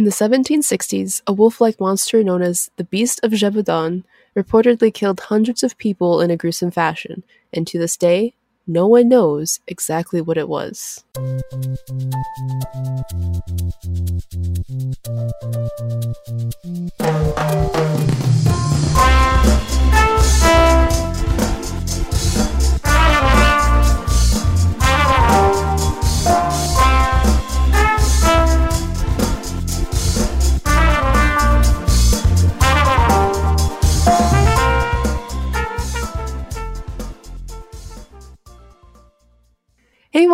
In the 1760s, a wolf like monster known as the Beast of Gévaudan reportedly killed hundreds of people in a gruesome fashion, and to this day, no one knows exactly what it was.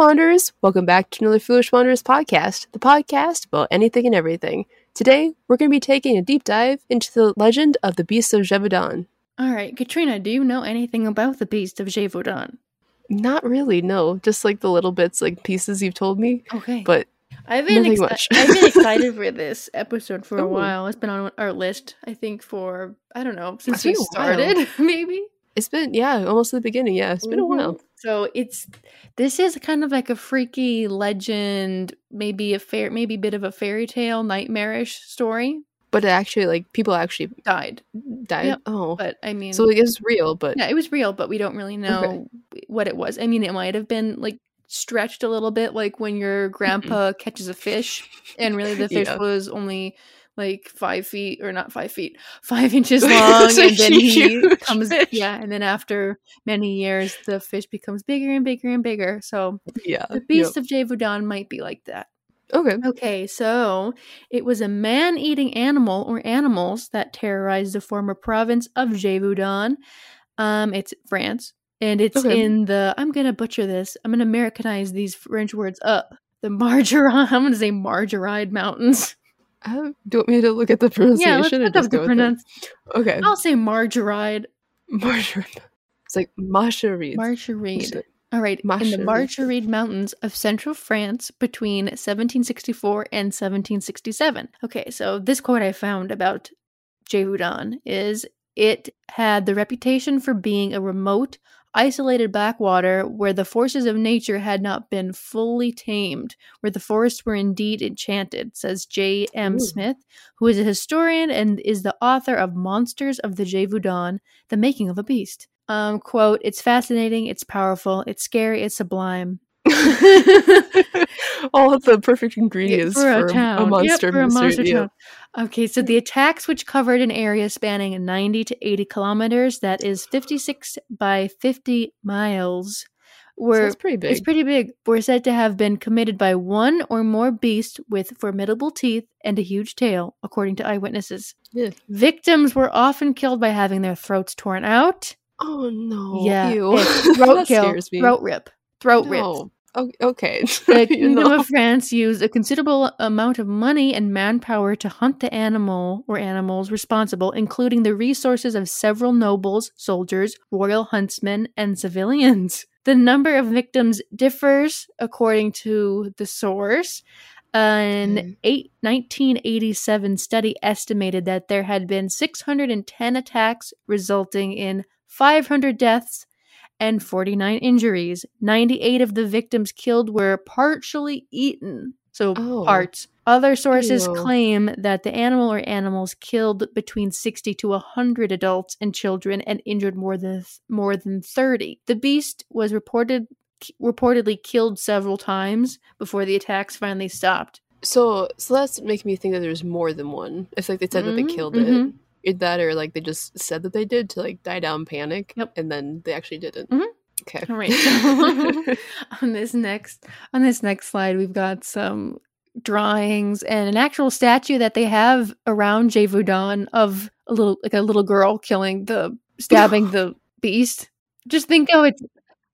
Wanderers! Welcome back to another Foolish Wanderers podcast, the podcast about anything and everything. Today, we're going to be taking a deep dive into the legend of the Beast of Gévaudan. All right, Katrina, do you know anything about the Beast of Gévaudan? Not really, no. Just like the little bits, like pieces you've told me. Okay. But I've been exci-. I've been excited for this episode for a while. It's been on our list, I think, for I don't know since we been a while. started, maybe. it's been, yeah, almost the beginning. Yeah, it's been a mm-hmm. while. So it's this is kind of like a freaky legend, maybe a fair, maybe a bit of a fairy tale, nightmarish story. But it actually, like, people actually Died, died. Yep. Oh. but I mean, so it is real, but yeah, it was real, but we don't really know what it was. I mean, it might have been like stretched a little bit, like when your grandpa catches a fish, and really the fish Yeah. was only like five feet or not five feet, five inches long, and then he comes, fish. yeah, and then after many years, the fish becomes bigger and bigger and bigger. So yeah. the Beast of Gévaudan might be like that. Okay. Okay, so it was a man eating animal or animals that terrorized the former province of Gévaudan. Um, it's France, and it's Okay. in the. I'm gonna butcher this. I'm gonna Americanize these French words up. The Margeride. I'm gonna say Margeride Mountains. Uh, do you want me to look at the pronunciation? yeah, let's look up the pronounce. Okay. I'll say Margeride. Marjorie. It's like Marjorie. Margeride. All right, in the. Margeride Mountains of central France between 1764 and 1767. Okay, so this quote I found about Gévaudan is it had the reputation for being a remote, isolated backwater where the forces of nature had not been fully tamed, where the forests were indeed enchanted, says J. M. Ooh. Smith, who is a historian and is the author of Monsters of the Gévaudan, The Making of a Beast. Um, quote, it's fascinating, it's powerful, it's scary, it's sublime. All of the perfect ingredients for, a, Yep, monster for a monster yeah. Okay, so the attacks, which covered an area spanning 90 to 80 kilometers, that is 56 by 50 miles, So were that's pretty big. it's pretty big. Were said to have been committed by one or more beasts with formidable teeth and a huge tail, according to eyewitnesses. Yeah. Victims were often killed by having their throats torn out. Oh no! yeah, throat kill, throat rip, throat rip. no. O- okay. The Kingdom know. of France used a considerable amount of money and manpower to hunt the animal or animals responsible, including the resources of several nobles, soldiers, royal huntsmen, and civilians. The number of victims differs according to the source. An Okay. Mm-hmm. eight, 1987 study estimated that there had been 610 attacks, resulting in 500 deaths and 49 injuries. 98 of the victims killed were partially eaten. So Oh. parts. Other sources Ew. claim that the animal or animals killed between 60 to 100 adults and children and injured more than more than 30. The beast was reported reportedly killed several times before the attacks finally stopped. So, so that's making me think that there's more than one. It's like they said that they killed mhm. it. That, or like they just said that they did to like die down panic, Yep. and then they actually didn't. Mhm. Okay. All right. So on this next on this next slide, we've got some drawings and an actual statue that they have around Gévaudan of a little like a little girl killing the stabbing the beast. Just think of it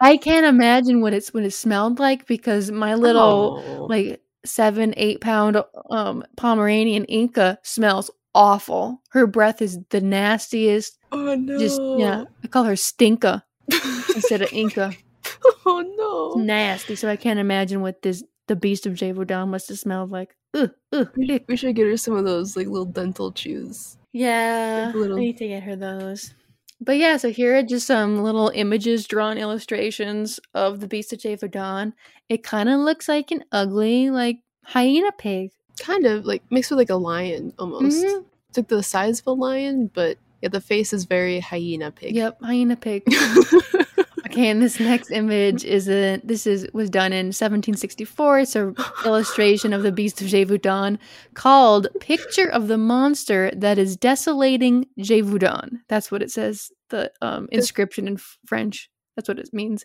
I can't imagine what it's what it smelled like because my little Oh. like seven, eight pound um Pomeranian Inca smells awful. Her breath is the nastiest. oh no. Just yeah. I call her Stinka instead of Inca oh no. nasty. So I can't imagine what this the beast of Gévaudan must have smelled like. Ugh, ugh, We, we should get her some of those like little dental chews. Yeah, Like little- I need to get her those. But yeah, so here are just some little images, drawn illustrations of the beast of Gévaudan. It kind of looks like an ugly, like hyena pig. Kind of like mixed with like a lion almost. Mhm. It's like the size of a lion, but yeah, the face is very hyena pig. Yep, hyena pig. Okay, and this next image is a this is was done in 1764. It's a illustration of the beast of Gévaudan called "Picture of the Monster That Is Desolating Gévaudan." That's what it says. The um, inscription in French. That's what it means.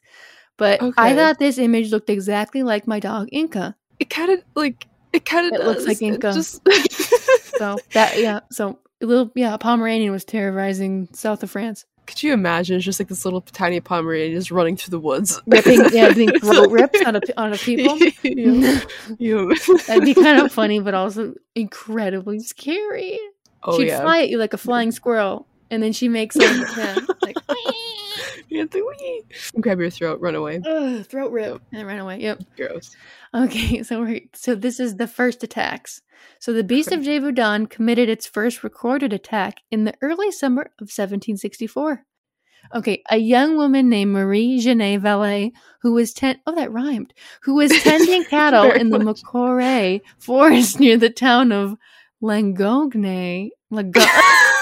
But I thought this image looked exactly like my dog Inca. it kind of like it kind of It looks like Inca. Just So that yeah. So a little yeah, a Pomeranian was terrorizing south of France. could you imagine? It's just like this little tiny Pomeranian just running through the woods, Ripping, yeah, doing throat rips on a on a people. Yeah. Yeah. That'd be kind of funny, but also incredibly scary. oh She'd yeah. fly at you like a flying squirrel, and then she makes like, yeah, like You have to wee. grab your throat, run away. ugh, throat rip, and run away. Yep. Gross. Okay, so we're so this is the first attacks. So the Beast of Gévaudan committed its first recorded attack in the early summer of 1764. Okay, a young woman named Marie Genet Valet, who was ten oh that rhymed, who was tending cattle in the much. Macoret forest near the town of Langogne. Lago-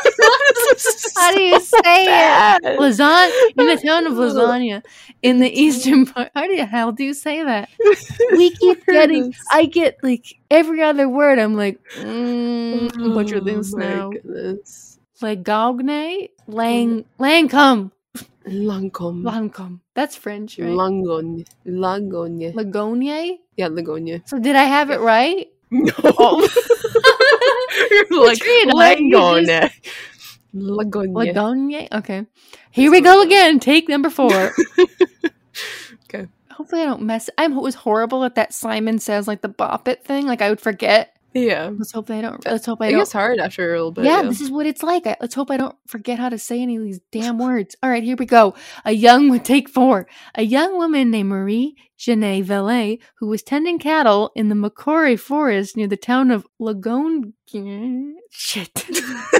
How do you say it? Lasagna in the town of Lasagna in the eastern part. How the hell do you say that? We keep getting. I get like every other word. I'm like, mm, butcher this Oh now. goodness. Lagogne, lang, Lancome, Lancome. Lancome. That's French, right? Langogne. Langogne. Lagogne. Yeah, Lagogne. So did I have it right? No. Oh. You're like you Langogne. Lagogne. Lagogne. Okay. Here we go again. Take number four. Okay. Hopefully I don't mess. I was horrible at that Simon says like the bop it thing. Like I would forget. Yeah. Let's hope I don't. Let's hope I It don't. gets hard after a little bit. yeah, this is what it's like. I, let's hope I don't forget how to say any of these damn words. All right, here we go. A young would take four. A young woman named Marie Genet Valet, who was tending cattle in the Macquarie forest near the town of Lagone. Shit.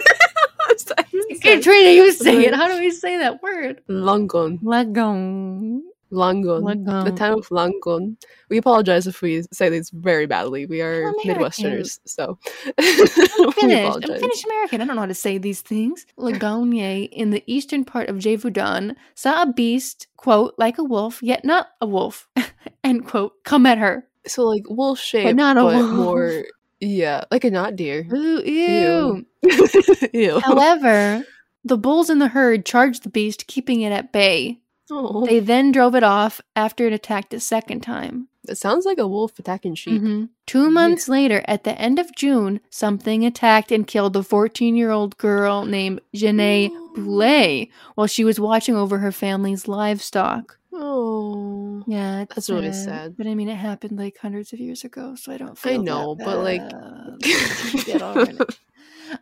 Katrina, you say it. How do we say that word? Langon. Lagone. Langon. Lagone. The town of Langon. We apologize if we say these very badly. We are Midwesterners, so I'm we finished. I'm. Finnish American. I don't know how to say these things. Lagogne in the eastern part of Gévaudan saw a beast, quote, like a wolf, yet not a wolf, end quote, come at her. So like wolf shape, but not a but wolf. more yeah, like a not deer. Ooh, ew. Ew. Ew. However, the bulls in the herd charged the beast, keeping it at bay. Oh, They then drove it off after it attacked a second time. it sounds like a wolf attacking sheep. Mhm. Two months later, at the end of June, something attacked and killed a 14 year old girl named Janae Boulet while she was watching over her family's livestock. Oh, Yeah, That's really sad. But I mean, it happened like hundreds of years ago, so I don't feel I know, but, like-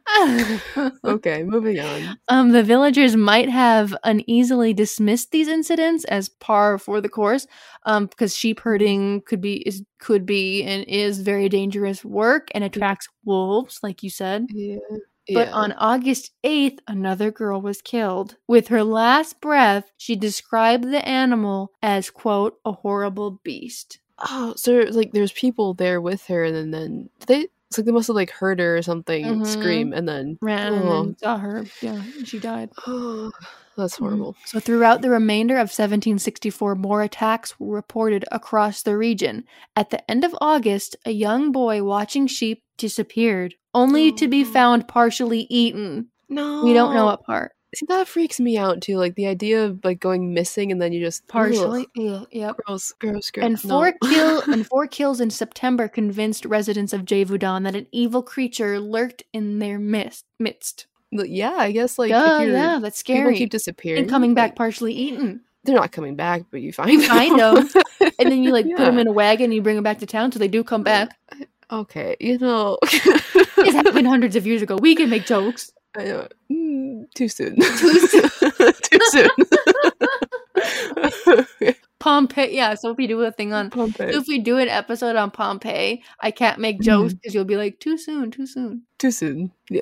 okay. Moving on. Um, the villagers might have uneasily dismissed these incidents as par for the course, um, because sheep herding could be is could be and is very dangerous work and attracts wolves, like you said. Yeah. But yeah. on August 8th, another girl was killed. With her last breath, she described the animal as, quote, a horrible beast. oh, so like there's people there with her, and then then they. It's like they must have like heard her or something Mhm. scream, and then Ran Oh. and saw her. Yeah, she died. oh, that's horrible. So, throughout the remainder of 1764, more attacks were reported across the region. At the end of August, a young boy watching sheep disappeared, only to be found partially eaten. No, We don't know what part. See, that freaks me out too. Like the idea of like going missing and then you just Partially. Ugh, yep. gross, gross, gross. And four no. kill and four kills in September convinced residents of Gévaudan that an evil creature lurked in their midst. midst. Yeah, I guess like Duh, if yeah, that's people scary. keep disappearing and coming back like, partially eaten. they're not coming back, but you find Find them. And then you like put them in a wagon and you bring them back to town so they do come back. Okay, you know, hundreds of years ago. We can make jokes. I know. Mm, too soon. Too soon. too soon. Pompeii. Yeah, so if we do a thing on Pompeii. if we do an episode on Pompeii, I can't make jokes because you'll be like, too soon, too soon. Too soon. Yeah.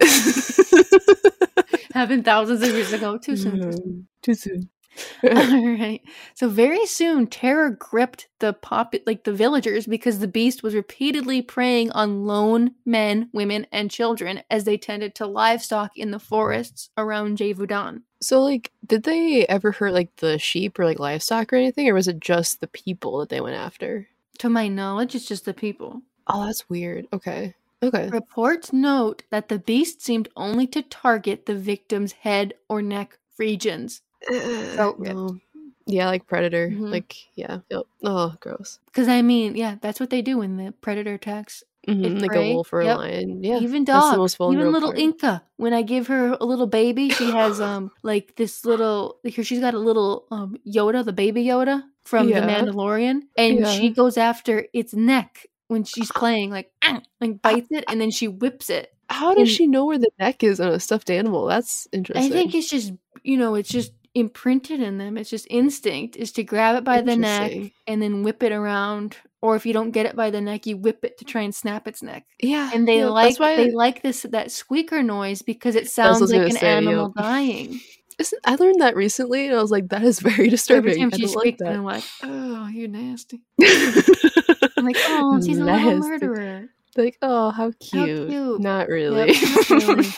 Happened thousands of years ago. Too soon. Too soon. Too soon. All right. So very soon, terror gripped the pop, like the villagers, because the beast was repeatedly preying on lone men, women, and children as they tended to livestock in the forests around Gévaudan. So, like, did they ever hurt like the sheep or like livestock or anything, or was it just the people that they went after? To my knowledge, it's just the people. Oh, that's weird. Okay. Okay. Reports note that the beast seemed only to target the victim's head or neck regions. Oh, ripped. yeah, like predator. Mhm. Like, yeah. Yep. Oh, gross. Because I mean, yeah, that's what they do when the predator attacks. Mhm, Like prey. a wolf or a lion. Yeah. even dogs, even little part. Inca. When I give her a little baby, she has um like this little here. She's got a little um Yoda, the baby Yoda from Yeah. the Mandalorian, and she goes after its neck when she's playing, like like bites it, and then she whips it. How does and- she know where the neck is on a stuffed animal? That's interesting. I think it's just you know it's just imprinted in them. It's just instinct is to grab it by the neck and then whip it around. Or if you don't get it by the neck, you whip it to try and snap its neck. yeah. and they yeah, like they like this that squeaker noise because it sounds like an say, animal dying. Isn't, I learned that recently, and I was like, "That is very disturbing." Every time she like speaks, that." I'm like, oh, you nasty. I'm like, oh, she's a little murderer. Like, oh, how cute. cute. Not really. not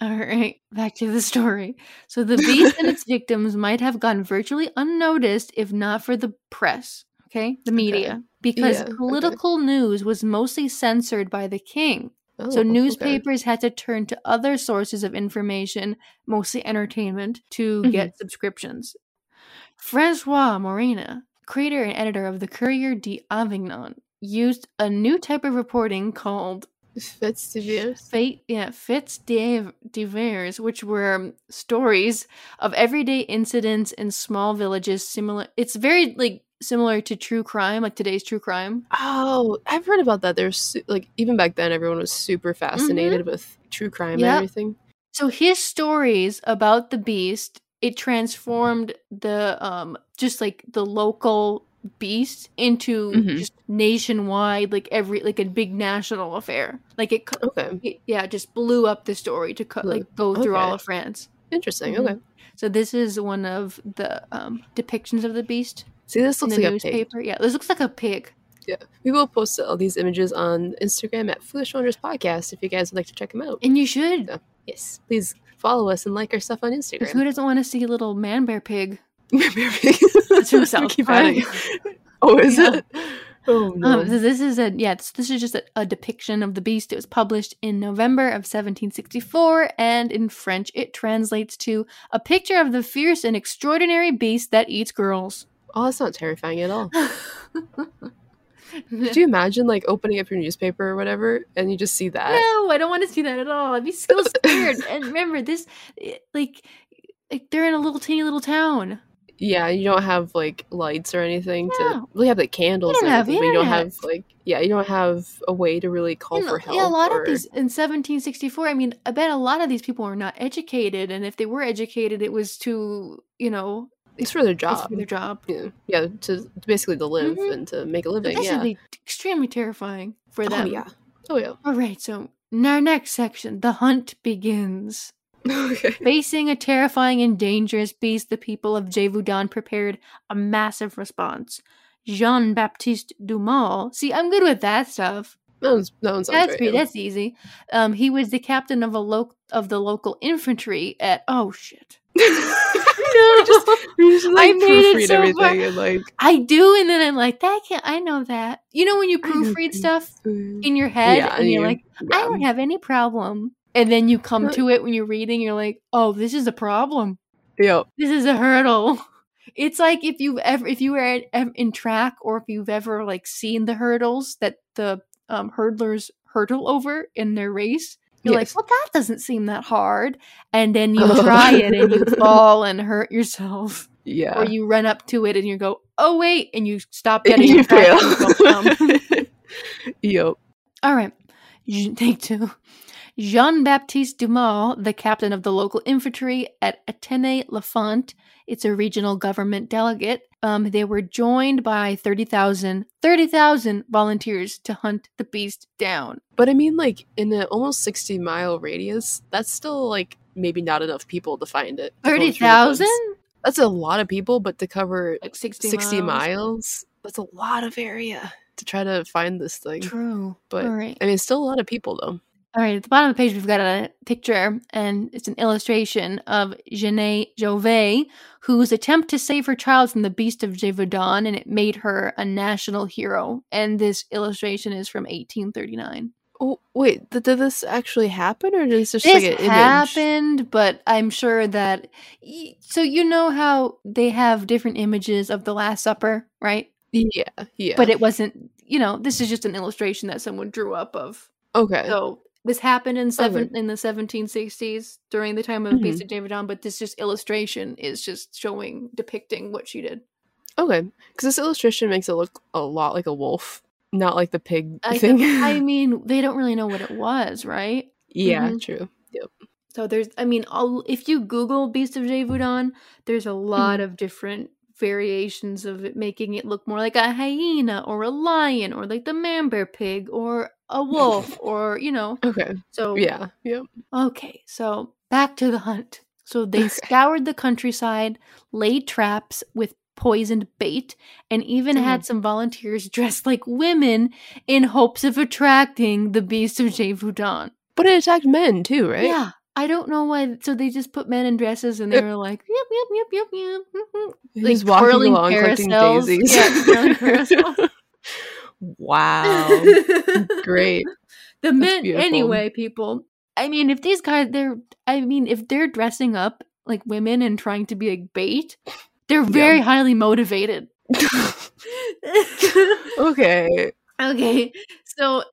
All right, back to the story. So the beast and its victims might have gone virtually unnoticed if not for the press, okay, the media, because Yeah, okay. political news was mostly censored by the king. Oh, So okay. newspapers had to turn to other sources of information, mostly entertainment, to Mhm. get subscriptions. Francois Morena, creator and editor of the Courrier d'Avignon, used a new type of reporting called Fits divers. Fate, yeah, Fits which were um, stories of everyday incidents in small villages. Similar, it's very like similar to true crime, like today's true crime. Oh, I've heard about that. There's su- like even back then, everyone was super fascinated with true crime Yep. and everything. So his stories about the beast, it transformed the um just like the local beast into Mhm. just nationwide like every like a big national affair. Like it, Okay, it yeah, just blew up the story to co- like go through all of France. interesting. Mhm. Okay, So this is one of the um depictions of the beast see, this in looks the like a pig. newspaper. Yeah, this looks like a pig. Yeah, we will post all these images on Instagram at Foolish Wanderers Podcast if you guys would like to check them out. And you should. Yeah. Yes, please follow us and like our stuff on instagram who doesn't want to see a little man bear pig? That's himself. Keep adding. Oh, is Yeah. it? Oh no. Um, so this is a yeah, this, this is just a, a depiction of the beast. It was published in November of 1764, and in French it translates to a picture of the fierce and extraordinary beast that eats girls. oh, that's not terrifying at all. Could you imagine like opening up your newspaper or whatever and you just see that? no, I don't want to see that at all. I'd be so scared. and remember, this like like they're in a little teeny little town. Yeah, you don't have like lights or anything to No. really have like candles You don't have but you don't have like yeah, you don't have a way to really call You know, for help. yeah, a lot or- of these in 1764. I mean, I bet a lot of these people were not educated, and if they were educated, it was to you know it's for their it's job. for their job. Yeah, yeah, to basically to live Mhm. and to make a living. this yeah. would be extremely terrifying for oh them. yeah. Oh yeah. All right, so in our next section, the hunt begins. Okay. Facing a terrifying and dangerous beast, the people of Gévaudan prepared a massive response. Jean Baptiste Dumas. See, I'm good with that stuff. That one's that one That's right. pretty, yeah. that's easy. Um, he was the captain of a lo- of the local infantry at. Oh shit! no, just, you just, like, I made it so everything far. and like I do, and then I'm like, that can't. I know that. You know when you proofread stuff in your head, Yeah, and you're you- like, I don't have any problem. And then you come to it when you're reading, you're like, oh, this is a problem. Yep. This is a hurdle. It's like if you've ever, if you were at, in track or if you've ever like seen the hurdles that the um, hurdlers hurdle over in their race. You're Yes. like, well, that doesn't seem that hard. And then you try it and you fall and hurt yourself. Yeah. Or you run up to it and you go, oh, wait. And you stop getting you fail. you um. yep. All right. Take two. Jean Baptiste Dumas, the captain of the local infantry at Étienne Lafont, it's a regional government delegate. Um, they were joined by 30,000 30,000 volunteers to hunt the beast down. But I mean, like in an almost sixty mile radius, that's still like maybe not enough people to find it. to go Thirty through the woods. thousand, That's a lot of people, but to cover like sixty, 60 miles. miles, that's a lot of area to try to find this thing. True, But right. I mean, it's still a lot of people though. All right, at the bottom of the page, we've got a picture, and it's an illustration of Jeanne Jouvet, whose attempt to save her child from the beast of Gévaudan, and it made her a national hero. And this illustration is from 1839. Oh wait, th- did this actually happen, or is this like an image? happened, but I'm sure that. y- So, you know how they have different images of the Last Supper, right? Yeah, yeah. But it wasn't, you know, this is just an illustration that someone drew up of okay. So this happened in seven in the 1760s during the time of Mm-hmm. Beast of Davidon, but this just illustration is just showing depicting what she did. Okay, because this illustration makes it look a lot like a wolf, not like the pig I, thing. I mean, they don't really know what it was, right? yeah, Mhm. true. Yep. So there's, I mean, all, if you Google Beast of Gévaudan, there's a lot Mm-hmm. of different variations of it, making it look more like a hyena or a lion or like the man bear pig or a wolf or you know. Okay. So Yeah. Yep. Okay, so back to the hunt. So they Okay. scoured the countryside, laid traps with poisoned bait, and even Mm-hmm. had some volunteers dressed like women in hopes of attracting the beast of Gévaudan. But it attacked men too, right? Yeah. I don't know why. So they just put men in dresses and they were like, yep, yep, yep, yep, yep. mhm." He's like walking twirling along carousels. daisies. Yeah, twirling carousels. wow. Great. the men beautiful. anyway people i mean if these guys they're i mean if they're dressing up like women and trying to be like bait they're very highly motivated Okay. okay so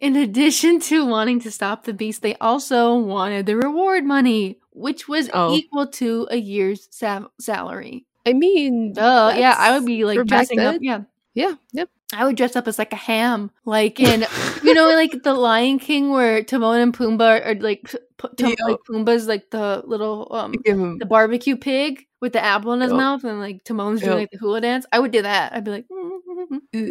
in addition to wanting to stop the beast they also wanted the reward money which was Oh. equal to a year's sa- salary I mean, oh yeah i would be like dressing up yeah Yeah. Yep. I would dress up as like a ham, like in you know, like the Lion King, where Timon and Pumbaa are like, p- Tim- Yeah. like Pumbaa's like the little um the barbecue pig with the apple in his Yep. mouth, and like Timon's doing Yep. like the hula dance. I would do that. I'd be like,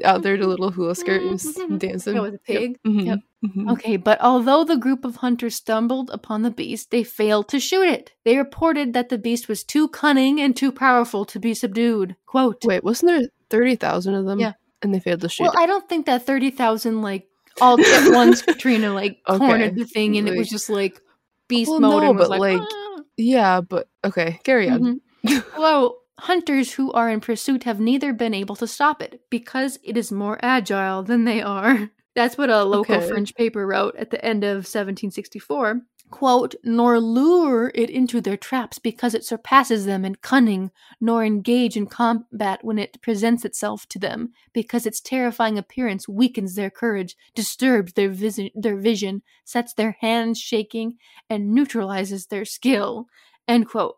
out there to little hula skirt and s- dancing. Yeah, with a pig. Yep. Mhm. Yep. Mhm. okay. But although the group of hunters stumbled upon the beast, they failed to shoot it. They reported that the beast was too cunning and too powerful to be subdued. Quote. Wait, wasn't there thirty thousand of them? Yeah. and they failed to shoot. Well, I don't think that thirty thousand like all at once Katrina like Okay. cornered the thing and it was just like beast Well, mode no, but, like, like, "Ah." yeah, but okay, carry on. Mhm. well, hunters who are in pursuit have neither been able to stop it because it is more agile than they are. That's what a local Okay. French paper wrote at the end of 1764. Quote, nor lure it into their traps because it surpasses them in cunning, nor engage in combat when it presents itself to them, because its terrifying appearance weakens their courage, disturbs their, visi- their vision, sets their hands shaking, and neutralizes their skill. End quote.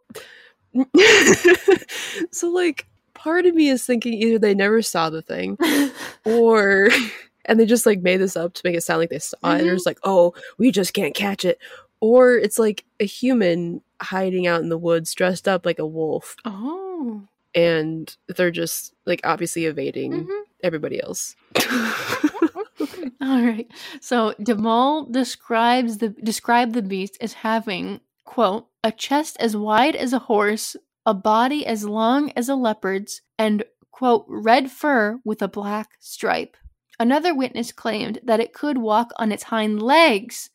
so like part of me is thinking either they never saw the thing or and they just like made this up to make it sound like they saw it and Mhm. they're just like oh we just can't catch it or it's like a human hiding out in the woods dressed up like a wolf Oh. and they're just like obviously evading Mhm. everybody else All right. So Duhamel describes the described the beast as having quote a chest as wide as a horse, a body as long as a leopard's, and quote red fur with a black stripe. Another witness claimed that it could walk on its hind legs.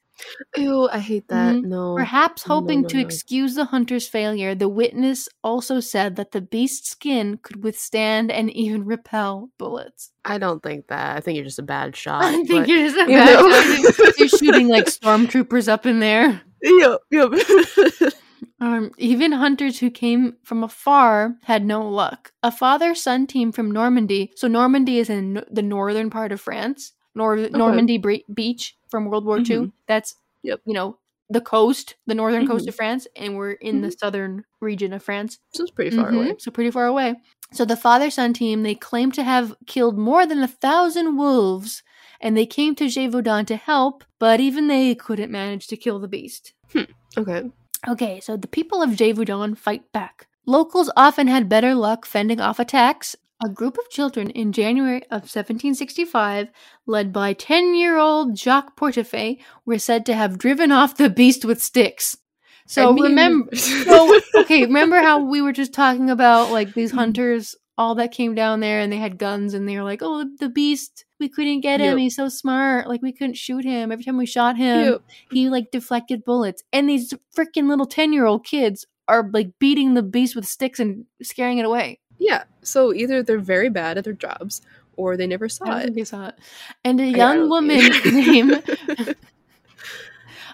ew i hate that Mhm. no Perhaps No, hoping no, to no. excuse the hunter's failure, the witness also said that the beast's skin could withstand and even repel bullets. i don't think that i think you're just a bad shot I think but- you're just a you bad know. guy. You're shooting like stormtroopers up in there. Yep yep Um, even hunters who came from afar had no luck. A father-son team from Normandy. So Normandy is in the northern part of France. Nor- Normandy Bre- Beach from World War II. Mhm. That's Yep. you know the coast, the northern coast Mhm. of France, and we're in the southern region of France. so it's pretty far Mhm, away So pretty far away. So the father son team they claim to have killed more than a thousand wolves, and they came to Gévaudan to help, but even they couldn't manage to kill the beast. Hmm. okay Okay, so the people of Gévaudan fight back. Locals often had better luck fending off attacks. A group of children in January of 1765, led by 10 year old Jacques Portefeuille, were said to have driven off the beast with sticks. So I mean- remember, so okay, remember how we were just talking about like these hunters, all that came down there and they had guns and they were like, "Oh, the beast, we couldn't get him. Yep. He's so smart. Like we couldn't shoot him. Every time we shot him, Yep. he like deflected bullets." And these freaking little ten year old kids are like beating the beast with sticks and scaring it away. Yeah. So either they're very bad at their jobs or they never saw it. they saw it. And a I young woman named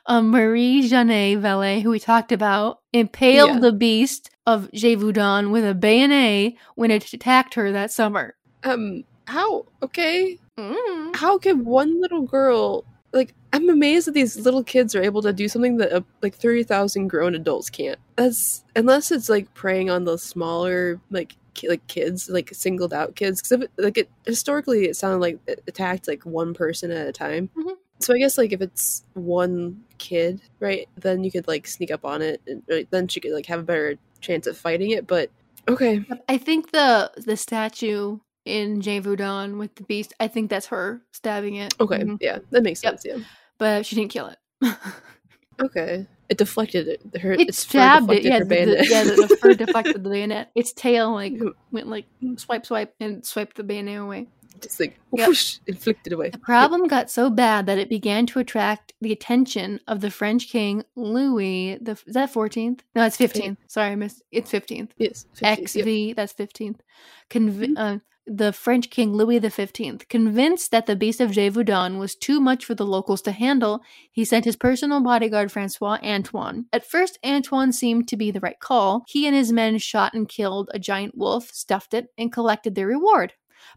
um, Marie Janet Valet, who we talked about, impaled Yeah. the beast of Gévaudan with a bayonet when it attacked her that summer. um how okay Mm. how can one little girl like i'm amazed that these little kids are able to do something that uh, like 30,000 grown adults can't that's unless it's like preying on the smaller like ki- like kids like singled out kids because like it historically it sounded like it attacked like one person at a time Mhm. So i guess like if it's one kid right then you could like sneak up on it and like, then she could like have a better chance of fighting it but okay I think the the statue in Gévaudan with the beast, I think that's her stabbing it. okay Mhm. yeah that makes Yep. sense yeah But she didn't kill it. Okay. It deflected it. Her, it its stabbed it. Yeah, her the, the, yeah, the, the fur deflected the bayonet. Its tail like Mhm. went like swipe, swipe, and swiped the bayonet away. Just like Yep. whoosh, inflicted away. The problem got so bad that it began to attract the attention of the French king Louis. The is that fourteenth? No, it's fifteenth. Sorry, I missed. It's fifteenth. Yes. 50s, yep. XV. That's fifteenth. Conv- Mhm. uh, the French king Louis the Fifteenth, convinced that the beast of Gévaudan was too much for the locals to handle, he sent his personal bodyguard Francois Antoine. At first, Antoine seemed to be the right call. He and his men shot and killed a giant wolf, stuffed it, and collected their reward.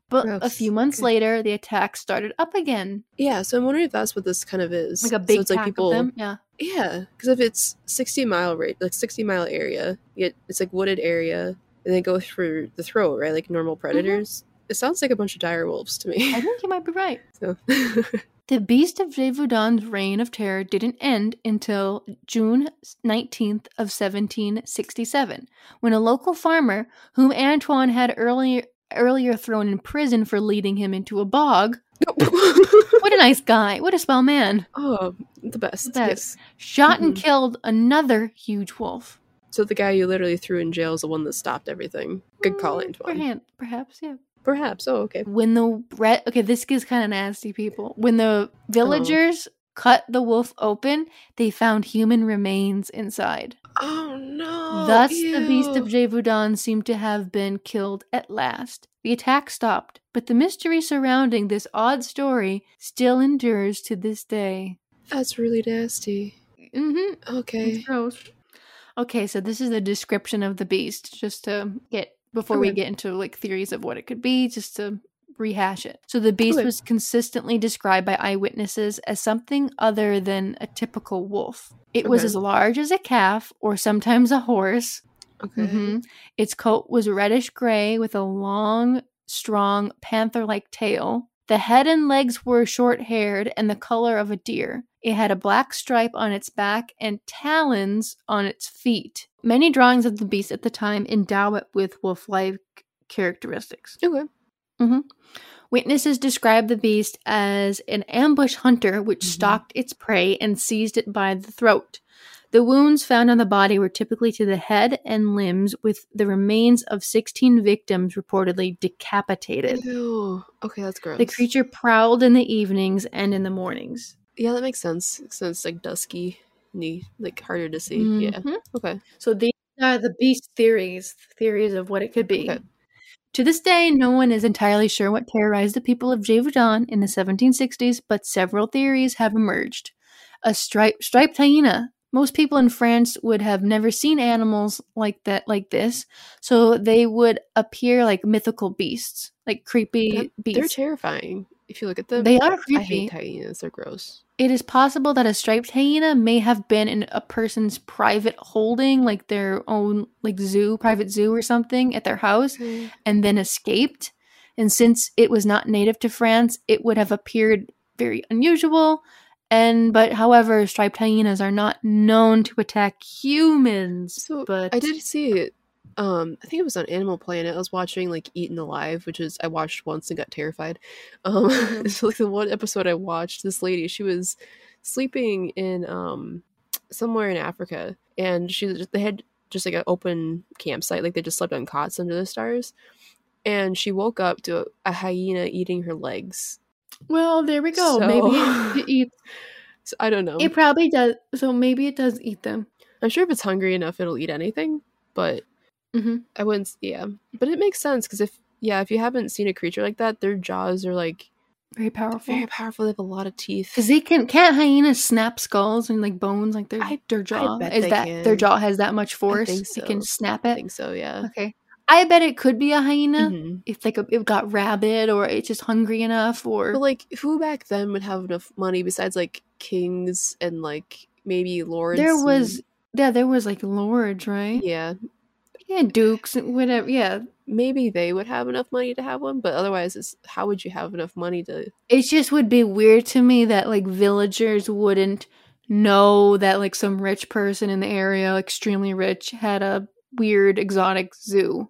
But a few months Okay. later, the attack started up again. Yeah, so I'm wondering if that's what this kind of is. Like a big so it's like people, of them. Yeah. Yeah, because if it's 60 mile rate, like 60 mile area, yet it's like wooded area, and they go through the throat, right? Like normal predators. It sounds like a bunch of dire wolves to me. Mm-hmm. I think you might be right. so The Beast of Gévaudan's reign of terror didn't end until June 19th of 1767, when a local farmer, whom Antoine had earlier earlier thrown in prison for leading him into a bog, what a nice guy, what a swell man, oh, the best. The best. Yes. shot and Mhm. killed another huge wolf. So the guy you literally threw in jail is the one that stopped everything. Good call, Mm, Antoine. perhan- Perhaps, yeah. Perhaps. Oh, okay. When the red, okay, this is kind of nasty, people. When the villagers cut the wolf open, they found human remains inside. Oh no! Thus, the beast of ew. Gévaudan seemed to have been killed at last. The attack stopped, but the mystery surrounding this odd story still endures to this day. That's really nasty. Mm-hmm. Okay. Gross. Okay, so this is a description of the beast, just to get before we get into like theories of what it could be, just to rehash it. So the beast was consistently described by eyewitnesses as something other than a typical wolf. It was Okay. as large as a calf, or sometimes a horse, Okay. Mhm. Its coat was reddish gray with a long, strong, panther like tail. The head and legs were short haired and the color of a deer. It had a black stripe on its back and talons on its feet. Many drawings of the beast at the time endow it with wolf like characteristics. Okay. Witnesses described the beast as an ambush hunter which Mhm. stalked its prey and seized it by the throat. The wounds found on the body were typically to the head and limbs, with the remains of 16 victims reportedly decapitated. Ew. Okay, that's gross. The creature prowled in the evenings and in the mornings. Yeah, that makes sense. Since it's like dusky, like harder to see. Yeah. Mhm. Okay. So these are the beast theories, theories of what it could be. Okay. To this day, no one is entirely sure what terrorized the people of Gévaudan in the 1760s, but several theories have emerged. A stripe, striped hyena. Most people in France would have never seen animals like that, like this, so they would appear like mythical beasts, like creepy That- beasts. They're terrifying. If you look at them, They are creepy. I hate hyenas. They're gross. It is possible that a striped hyena may have been in a person's private holding, like their own like zoo, private zoo or something at their house, mm-hmm. and then escaped. And since it was not native to France, it would have appeared very unusual. And but however, striped hyenas are not known to attack humans. So but I did see it. Um, I think it was on Animal Planet. I was watching like Eaten Alive, which is I watched once and got terrified. Um, Mhm. so like the one episode I watched, this lady she was sleeping in um somewhere in Africa, and she they had just like an open campsite, like they just slept on cots under the stars. And she woke up to a, a hyena eating her legs. Well, there we go. So- Maybe it, it eats. So I don't know. It probably does. So maybe it does eat them. I'm sure if it's hungry enough, it'll eat anything. But hmm I wouldn't. Yeah, but it makes sense because if yeah, if you haven't seen a creature like that, their jaws are like Very powerful. very powerful. They have a lot of teeth. Because they can can't hyenas snap skulls and like bones like their I- their jaw is they that their jaw has that much force think it can so. snap I it. think so. Yeah. Okay, I bet it could be a hyena Mhm. if like a, it got rabid or it's just hungry enough or But like, who back then would have enough money besides like kings and like maybe lords? there and- was yeah there was like lords right yeah, yeah dukes and whatever yeah maybe they would have enough money to have one. But otherwise, it's how would you have enough money to? it just would be weird to me that like villagers wouldn't know that like some rich person in the area extremely rich had a weird exotic zoo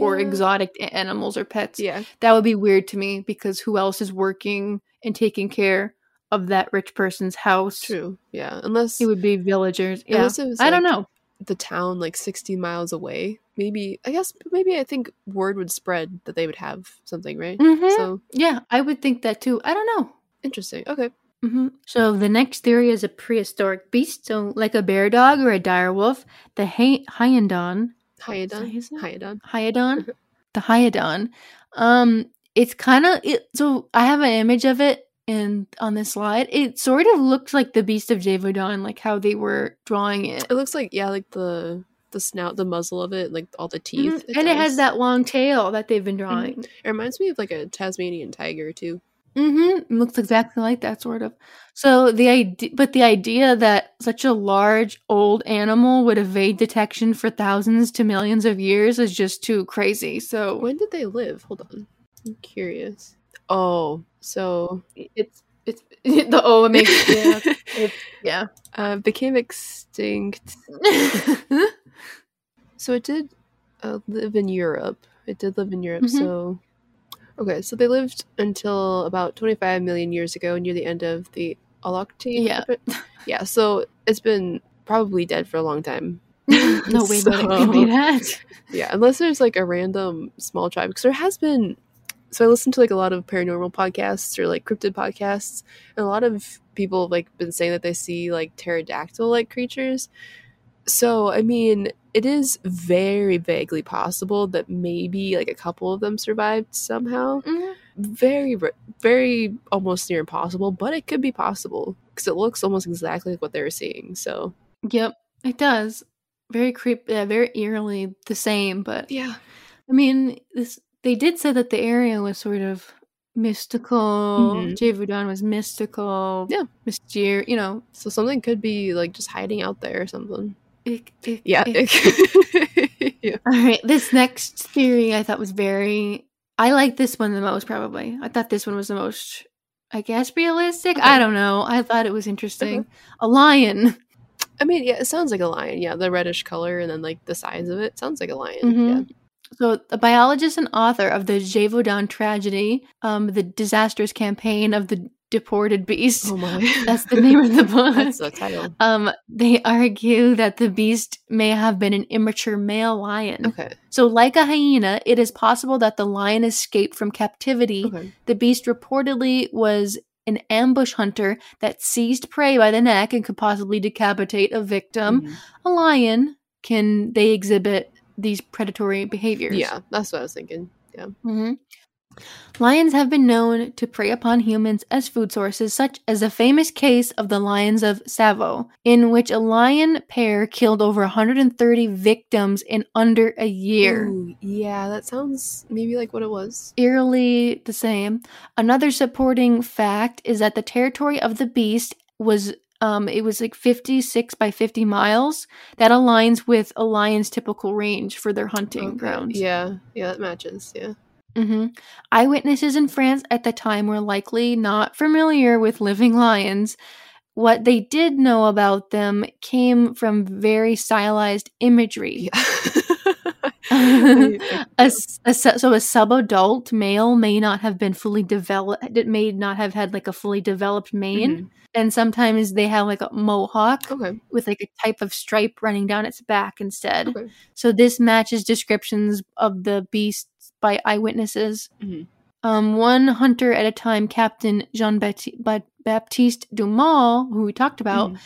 or exotic animals or pets Yeah, that would be weird to me because who else is working and taking care of that rich person's house true. Yeah, unless it would be villagers yeah i don't know the town like 60 miles away. Maybe I guess maybe I think word would spread that they would have something, right? Mhm. So yeah i would think that too i don't know interesting. Okay. hmm So the next theory is a prehistoric beast, so like a bear dog or a dire wolf. The hy- Hyadon. Is Hyadon. hyadon, the hyadon. Um, it's kind of it. So I have an image of it in on this slide. It sort of looked like the beast of Javodon, like how they were drawing it. It looks like yeah, like the the snout, the muzzle of it, like all the teeth. Mhm. and it has that long tail that they've been drawing. It reminds me of like a Tasmanian tiger too. Mm-hmm. Looks exactly like that, sort of. So the idea, but the idea that such a large old animal would evade detection for thousands to millions of years is just too crazy. So When did they live? Hold on. I'm curious. Oh, so it's it's the oh makes yeah it's, yeah. uh, became extinct. So it did uh, live in Europe. It did live in Europe. Mhm. So okay, so they lived until about 25 million years ago, near the end of the Holocene. Yeah. yeah. So it's been probably dead for a long time. no way that it could be So- that. Yeah, unless there's like a random small tribe, because there has been. So I listen to like a lot of paranormal podcasts or like cryptid podcasts, and a lot of people have like been saying that they see like pterodactyl like creatures. So I mean, it is very vaguely possible that maybe like a couple of them survived somehow. Mhm. Very, very almost near impossible, but it could be possible because it looks almost exactly like what they were seeing. So Yep, it does. Very creep, yeah, very eerily the same, but yeah, I mean, this they did say that the area was sort of mystical. Gévaudan was mystical. Yeah. Mysterious, you know. so something could be like just hiding out there or something. Ick, ick, Yeah. ick. yeah. All right, this next theory I thought was very. I like this one the most, probably. I thought this one was the most, I guess, realistic. Okay. I don't know. I thought it was interesting. Okay. A lion. I mean, yeah, it sounds like a lion. Yeah, the reddish color and then like the size of it sounds like a lion. Mhm. So, the biologist and author of the Gévaudan tragedy, um, the disastrous campaign of the deported beast. Oh my. That's the name of the book. That's the title. Um, they argue that the beast may have been an immature male lion. Okay. So, like a hyena, it is possible that the lion escaped from captivity. Okay. The beast reportedly was an ambush hunter that seized prey by the neck and could possibly decapitate a victim. Mhm. A lion can they exhibit these predatory behaviors? Yeah, that's what I was thinking. Yeah. Mm-hmm. Lions have been known to prey upon humans as food sources, such as a famous case of the lions of Tsavo, in which a lion pair killed over 130 victims in under a year. Ooh, yeah, that sounds maybe like what it was. Eerily the same. Another supporting fact is that the territory of the beast was. Um, it was like 56 by 50 miles. That aligns with a lion's typical range for their hunting Okay. grounds. Yeah, yeah, that matches. Yeah. Mm-hmm. Eyewitnesses in France at the time were likely not familiar with living lions. What they did know about them came from very stylized imagery. Yeah. a, a so a sub-adult male may not have been fully developed. It may not have had like a fully developed mane, Mhm. and sometimes they have like a mohawk Okay. with like a type of stripe running down its back instead. Okay. So this matches descriptions of the beasts by eyewitnesses. Mhm. Um, one hunter at a time, Captain Jean Bapti- Baptiste Dumas, who we talked about, Mhm.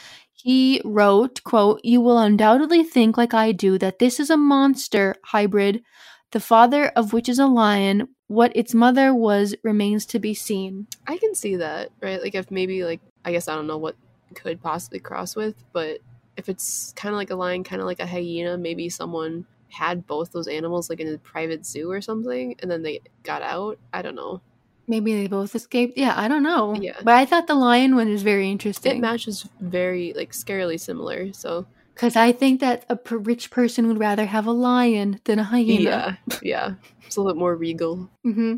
He wrote, quote, You will undoubtedly think like I do that this is a monster hybrid, the father of which is a lion. What its mother was remains to be seen. I can see that, right? Like if maybe like I guess I don't know what could possibly cross with, but if it's kind of like a lion, kind of like a hyena, maybe someone had both those animals like in a private zoo or something, and then they got out. I don't know. Maybe they both escaped. Yeah, I don't know. Yeah. But I thought the lion one was very interesting. It matches very like scarily similar. So Because I think that a p- rich person would rather have a lion than a hyena. yeah, yeah, it's a little bit more regal. Mm-hmm.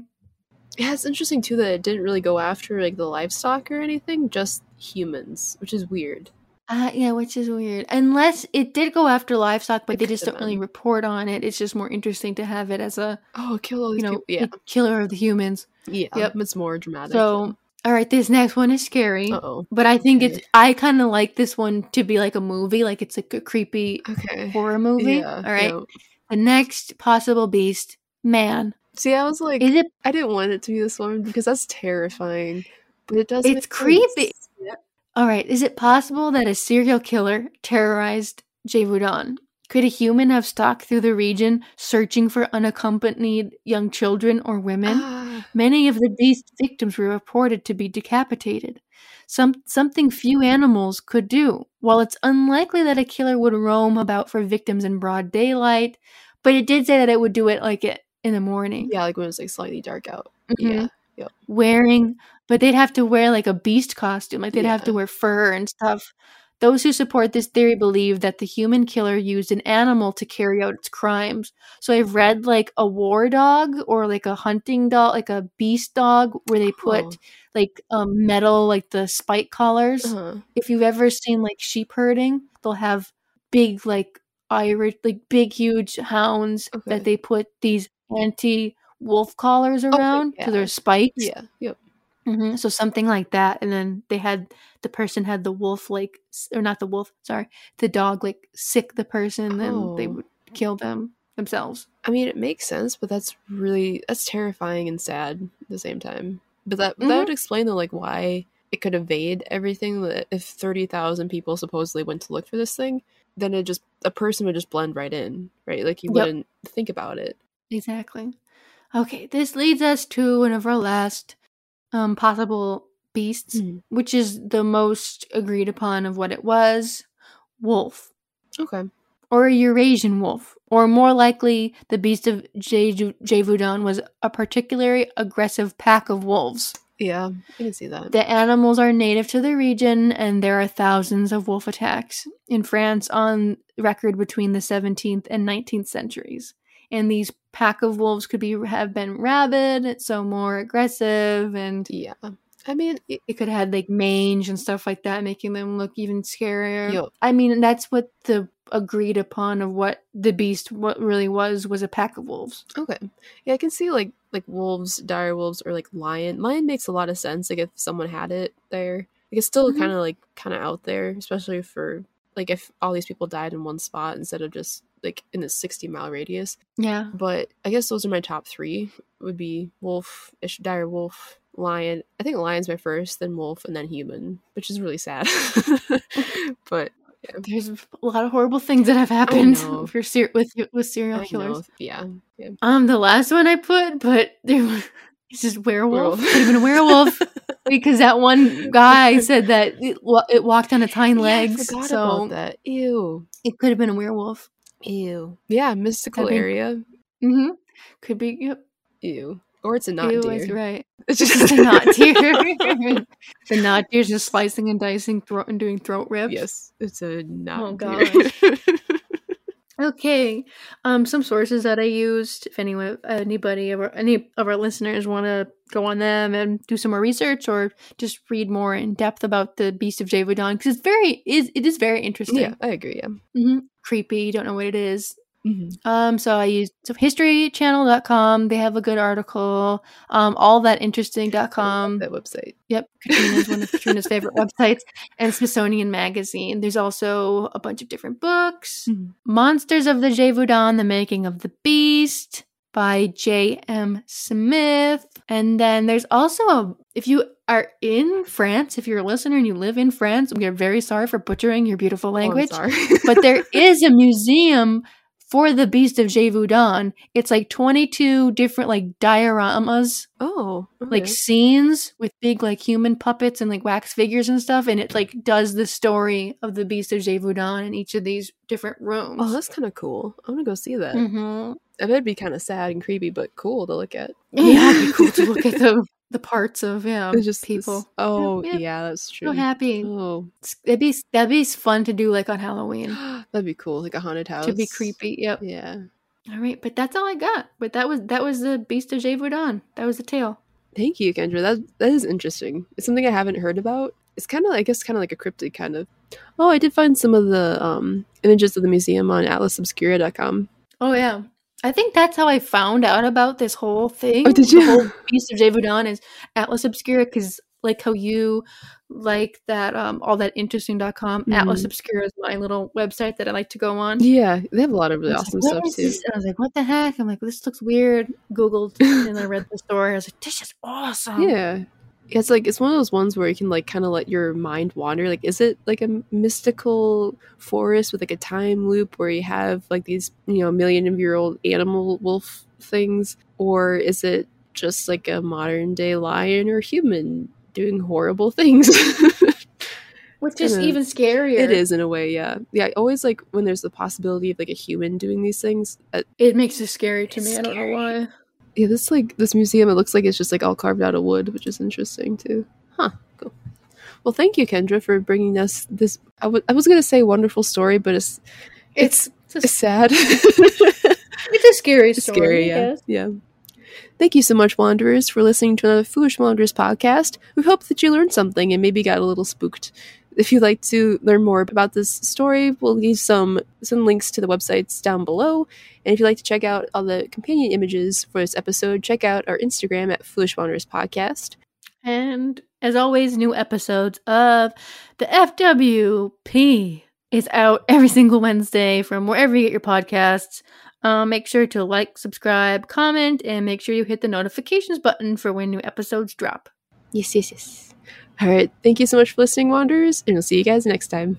Yeah, it's interesting too that it didn't really go after like the livestock or anything, just humans, which is weird. Uh, yeah, which is weird. Unless it did go after livestock, but It they just don't really report on it. It's just more interesting to have it as a, Oh, kill all you know. Yeah, killer of the humans. Yeah, Yep. it's more dramatic. So, all right, this next one is scary. oh. But I think Okay. it's, I kind of like this one to be like a movie, like it's like a creepy Okay. horror movie. Yeah. all right. yeah. The next possible beast, man. See, I was like, Is it I didn't want it to be this one because that's terrifying, but it does. It's creepy. Yeah. All right. Is it possible that a serial killer terrorized Gévaudan? Could a human have stalked through the region searching for unaccompanied young children or women? Ah, Many of the beast's victims were reported to be decapitated. Some something few animals could do. While it's unlikely that a killer would roam about for victims in broad daylight, but it did say that it would do it like it in the morning. yeah, like when it's like slightly dark out. Mhm. Yeah. wearing but they'd have to wear like a beast costume like they'd have to wear fur and stuff those who support this theory believe that the human killer used an animal to carry out its crimes so i've read like a war dog or like a hunting dog like a beast dog where they put Oh. like um, metal like the spike collars Uh-huh. if you've ever seen like sheep herding they'll have big like irish like big huge hounds Okay. that they put these anti wolf collars around yeah. so they're spikes Yeah. Yep. Hmm So something like that, and then they had the person had the wolf like, or not the wolf, sorry, the dog like sick the person, and then they Oh. would kill them themselves. I mean, it makes sense, but that's really that's terrifying and sad at the same time. But that Mhm. that would explain though, like why it could evade everything. That if thirty thousand people supposedly went to look for this thing, then it just a person would just blend right in, right? Like you Yep. wouldn't think about it. Exactly. Okay, this leads us to one of our last um, possible beasts, Mhm. which is the most agreed upon of what it was: wolf. Okay. or a Eurasian wolf, or more likely, the beast of Gévaudan was a particularly aggressive pack of wolves. Yeah, I can see that. The animals are native to the region, and there are thousands of wolf attacks in France on record between the 17th and 19th centuries. And these pack of wolves could be have been rabid, so more aggressive, and yeah. I mean, it, it could have had like mange and stuff like that, making them look even scarier. Yup. I mean, that's what the agreed upon of what the beast what really was was a pack of wolves. okay. Yeah, I can see like like wolves, dire wolves, or like lion. Lion makes a lot of sense. Like if someone had it there, like it's still Mhm. kind of like kind of out there, especially for like if all these people died in one spot instead of just like in a sixty mile radius. Yeah. But I guess those are my top three. Would be wolf, ish, dire wolf, lion. I think lion's my first, then wolf, and then human, which is really sad. but There's a lot of horrible things that have happened for ser- with with serial I killers. know, yeah, yeah. Um, the last one I put, but there was it's just werewolf. Werewolf. Could have been a werewolf because that one guy said that it, it walked on its hind Yeah, legs, forgot so about that. Ew. it could have been a werewolf. Ew. Yeah, mystical That'd be- area. Mm-hmm. Could be. Yep. Ew. Or it's a not Ew, deer. right. It's just a not deer. the not deer's just slicing and dicing throat and doing throat rips. yes, it's a not Oh, deer. Okay. Um, some sources that I used. If anyone, anybody, of our, any of our listeners want to go on them and do some more research, or just read more in depth about the Beast of Gévaudan, because it's very is it is very interesting. yeah, I agree. Yeah. hmm Creepy. Don't know what it is. Mhm. Um, so I used so historychannel.com. They have a good article. Um, all that interesting.com. That website. Yep, Katrina's one of Katrina's favorite websites, and Smithsonian Magazine. There's also a bunch of different books. Mhm. Monsters of the Gévaudan, The Making of the Beast by J.M. Smith. And then there's also a, if you are in France, if you're a listener and you live in France, we are very sorry for butchering your beautiful Oh, language sorry. but there is a museum for the Beast of Gévaudan. It's like 22 different like dioramas, oh, like scenes with big like human puppets and like wax figures and stuff, and it like does the story of the Beast of Gévaudan in each of these different rooms. Oh, that's kind of cool. I want to go see that. hmm I bet it'd be kind of sad and creepy, but cool to look at. Yeah, it'd be cool to look at the the parts of yeah It's just people. this- oh, Yeah, yeah, that's true. So happy. Oh, That'd be that'd be fun to do like on Halloween that'd be cool, like a haunted house to be creepy. Yep. Yeah. All right, but that's all I got. But that was that was the Beast of Gévaudan. That was the tale. Thank you, Kendra. That that is interesting. It's something I haven't heard about. It's kind of, I guess, kind of like a cryptid kind of. Oh, I did find some of the um, images of the museum on atlasobscura.com. Oh yeah. I think that's how I found out about this whole thing. Oh, did you? The whole Beast of Gévaudan is Atlas Obscura because like how you like that um all that interesting.com Mhm. Atlas Obscura is my little website that I like to go on. Yeah, they have a lot of really awesome like, stuff too. this?" And I was like, what the heck? I'm like, this looks weird. Googled and I read the story. I was like, this is awesome. Yeah. It's like it's one of those ones where you can like kind of let your mind wander. Like, is it like a mystical forest with like a time loop where you have like these you know million of year old animal wolf things, or is it just like a modern day lion or human doing horrible things? Which is even scarier. it is in a way, yeah. Yeah, I always like when there's the possibility of like a human doing these things. Uh, It makes it scary to me. I don't know why. Yeah, this like this museum, it looks like it's just like all carved out of wood, which is interesting too. Huh. Cool. Well, thank you, Kendra, for bringing us this. I wa- I was gonna say wonderful story, but it's it's, It's it's sad. it's a scary It's story. scary, yeah. Yeah. Thank you so much, Wanderers, for listening to another Foolish Wanderers podcast. We hope that you learned something and maybe got a little spooked. If you'd like to learn more about this story, we'll leave some some links to the websites down below. And if you'd like to check out all the companion images for this episode, check out our Instagram at Foolish Wanderers Podcast. And as always, new episodes of the FWP is out every single Wednesday from wherever you get your podcasts. Um, make sure to like, subscribe, comment, and make sure you hit the notifications button for when new episodes drop. Yes, yes, yes. All right. Thank you so much for listening, Wanderers, and we'll see you guys next time.